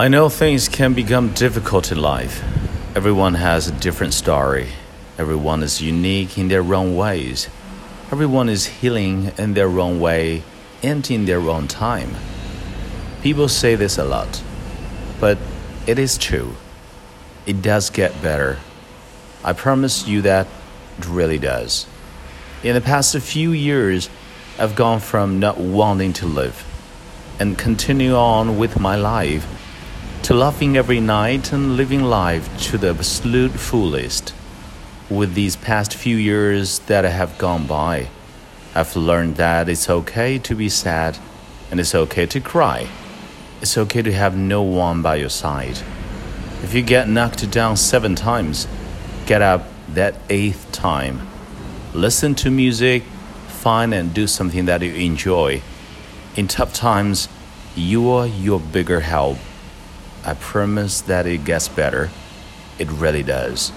I know things can become difficult in life. Everyone has a different story. Everyone is unique in their own ways. Everyone is healing in their own way and in their own time. People say this a lot, but it is true. It does get better. I promise you that it really does. In the past few years, I've gone from not wanting to live and continue on with my life to laughing every night and living life to the absolute fullest. With these past few years that have gone by, I've learned that it's okay to be sad and it's okay to cry. It's okay to have no one by your side. If you get knocked down seven times, get up that eighth time. Listen to music, find and do something that you enjoy. In tough times, you are your bigger help. I promise that it gets better. It really does.